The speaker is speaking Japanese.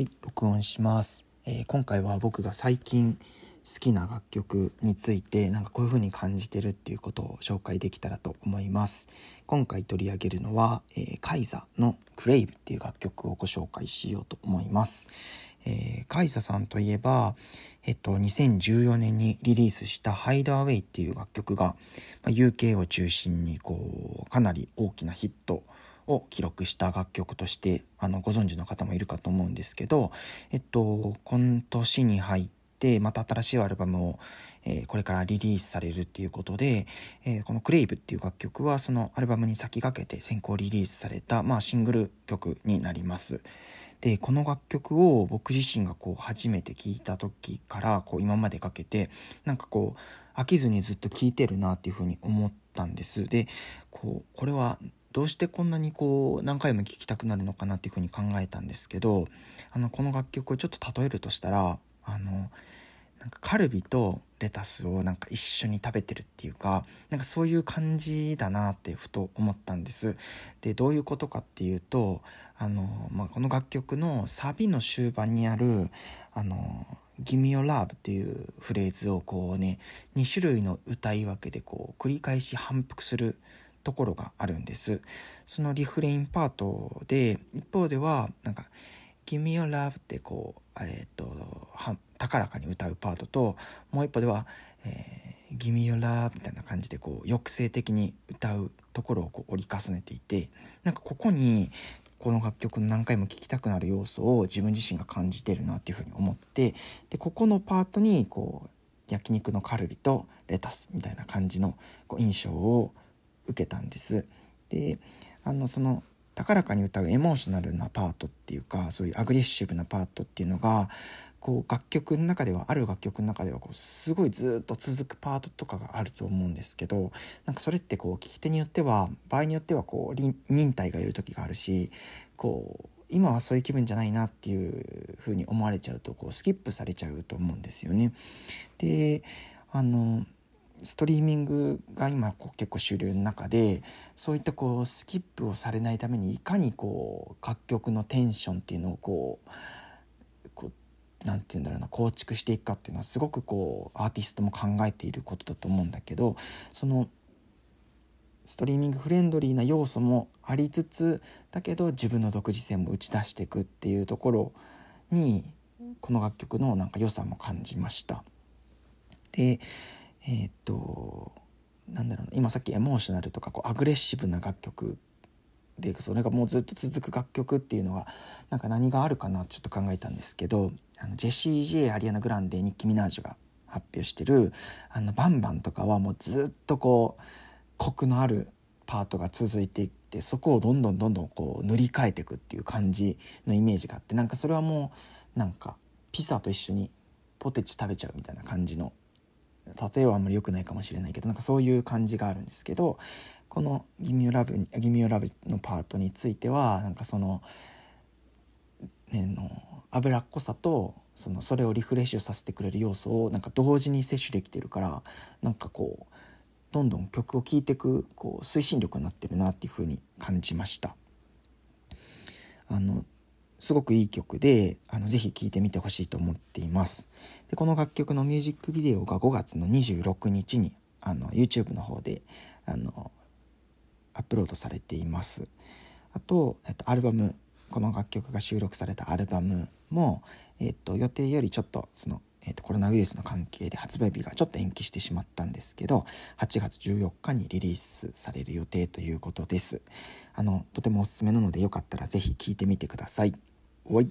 はい、録音します、えー今回は僕が最近好きな楽曲についてなんかこういう風に感じてるっていうことを紹介できたらと思います。今回取り上げるのは、えーカイザのクレイブっていう楽曲をご紹介しようと思います。えーカイザさんといえば、えっと、2014年にリリースした「ハイドアウェイ」っていう楽曲が、まあ UK を中心にこうかなり大きなヒットをを記録した楽曲としてあのご存知の方もいるかと思うんですけど、えっと、今年に入ってまた新しいアルバムを、えーこれからリリースされるっていうことで、えーこの「クレイブ」っていう楽曲はそのアルバムに先駆けて先行リリースされた、まあ、シングル曲になります。でこの楽曲を僕自身がこう初めて聴いた時からこう今までかけてなんかこう飽きずにずっと聴いてるなっていうふうに思ったんですでこうこれはどうしてこんなにこう何回も聴きたくなるのかなっていうふうに考えたんですけどあのこの楽曲をちょっと例えるとしたらあのなんかカルビとレタスをなんか一緒に食べてるっていうかなんかそういう感じだなってふと思ったんです。でどういうことかっていうとあの、まあ、この楽曲のサビの終盤にある「あの Gimme Your Love」っていうフレーズをこうね2種類の歌い分けでこう繰り返し反復するところがあるんです。そのリフレインパートで一方ではなんか「Gimme Your Love」ってこうえっ、と高らかに歌うパートともう一方では「えー、Gimme Love」みたいな感じでこう抑制的に歌うところをこう折り重ねていてなんかここにこの楽曲の何回も聴きたくなる要素を自分自身が感じてるなっていうふうに思ってでここのパートにこう焼肉のカルビとレタスみたいな感じのこう印象を受けたんです。であのその高らかに歌うエモーショナルなパートっていうかそういうアグレッシブなパートっていうのがこう楽曲の中ではある楽曲の中ではこうすごいずっと続くパートとかがあると思うんですけどなんかそれってこう聞き手によっては場合によってはこう忍耐がいる時があるしこう今はそういう気分じゃないなっていう風に思われちゃうとこうスキップされちゃうと思うんですよね。であのストリーミングが今こう結構主流の中でそういったこうスキップをされないためにいかにこう楽曲のテンションっていうのをこうこうなんて言うんだろうな構築していくかっていうのはすごくこうアーティストも考えていることだと思うんだけどそのストリーミングフレンドリーな要素もありつつだけど自分の独自性も打ち出していくっていうところにこの楽曲のなんか良さも感じました。でえっとなんだろうな今さっきエモーショナルとかこうアグレッシブな楽曲でそれがもうずっと続く楽曲っていうのがなんか何があるかなちょっと考えたんですけどあのジェシー・ジェイアリアナ・グランデニッキ・ミナージュが発表してる「あのバンバン」とかはもうずっとこうコクのあるパートが続いていってそこをどんどんどんどんこう塗り替えていくっていう感じのイメージがあってなんかそれはもうなんかピザと一緒にポテチ食べちゃうみたいな感じの例えはあんまり良くないかもしれないけどなんかそういう感じがあるんですけどこの「ギミオラブギミオラブのパートについてはなんかその,、ね、の脂っこさとそのそれをリフレッシュさせてくれる要素をなんか同時に摂取できてるからなんかこうどんどん曲を聴いていくこう推進力になってるなっていう風に感じました。あのすごくいい曲であのぜひ聴いてみてほしいと思っています。でこの楽曲のミュージックビデオが5月の26日にあの YouTube の方であのアップロードされています。あと、えっと、アルバムこの楽曲が収録されたアルバムも、えっと、予定よりちょっとその、えっと、コロナウイルスの関係で発売日がちょっと延期してしまったんですけど8月14日にリリースされる予定ということです。あのとてもおすすめなのでよかったら是非聴いてみてください。おい。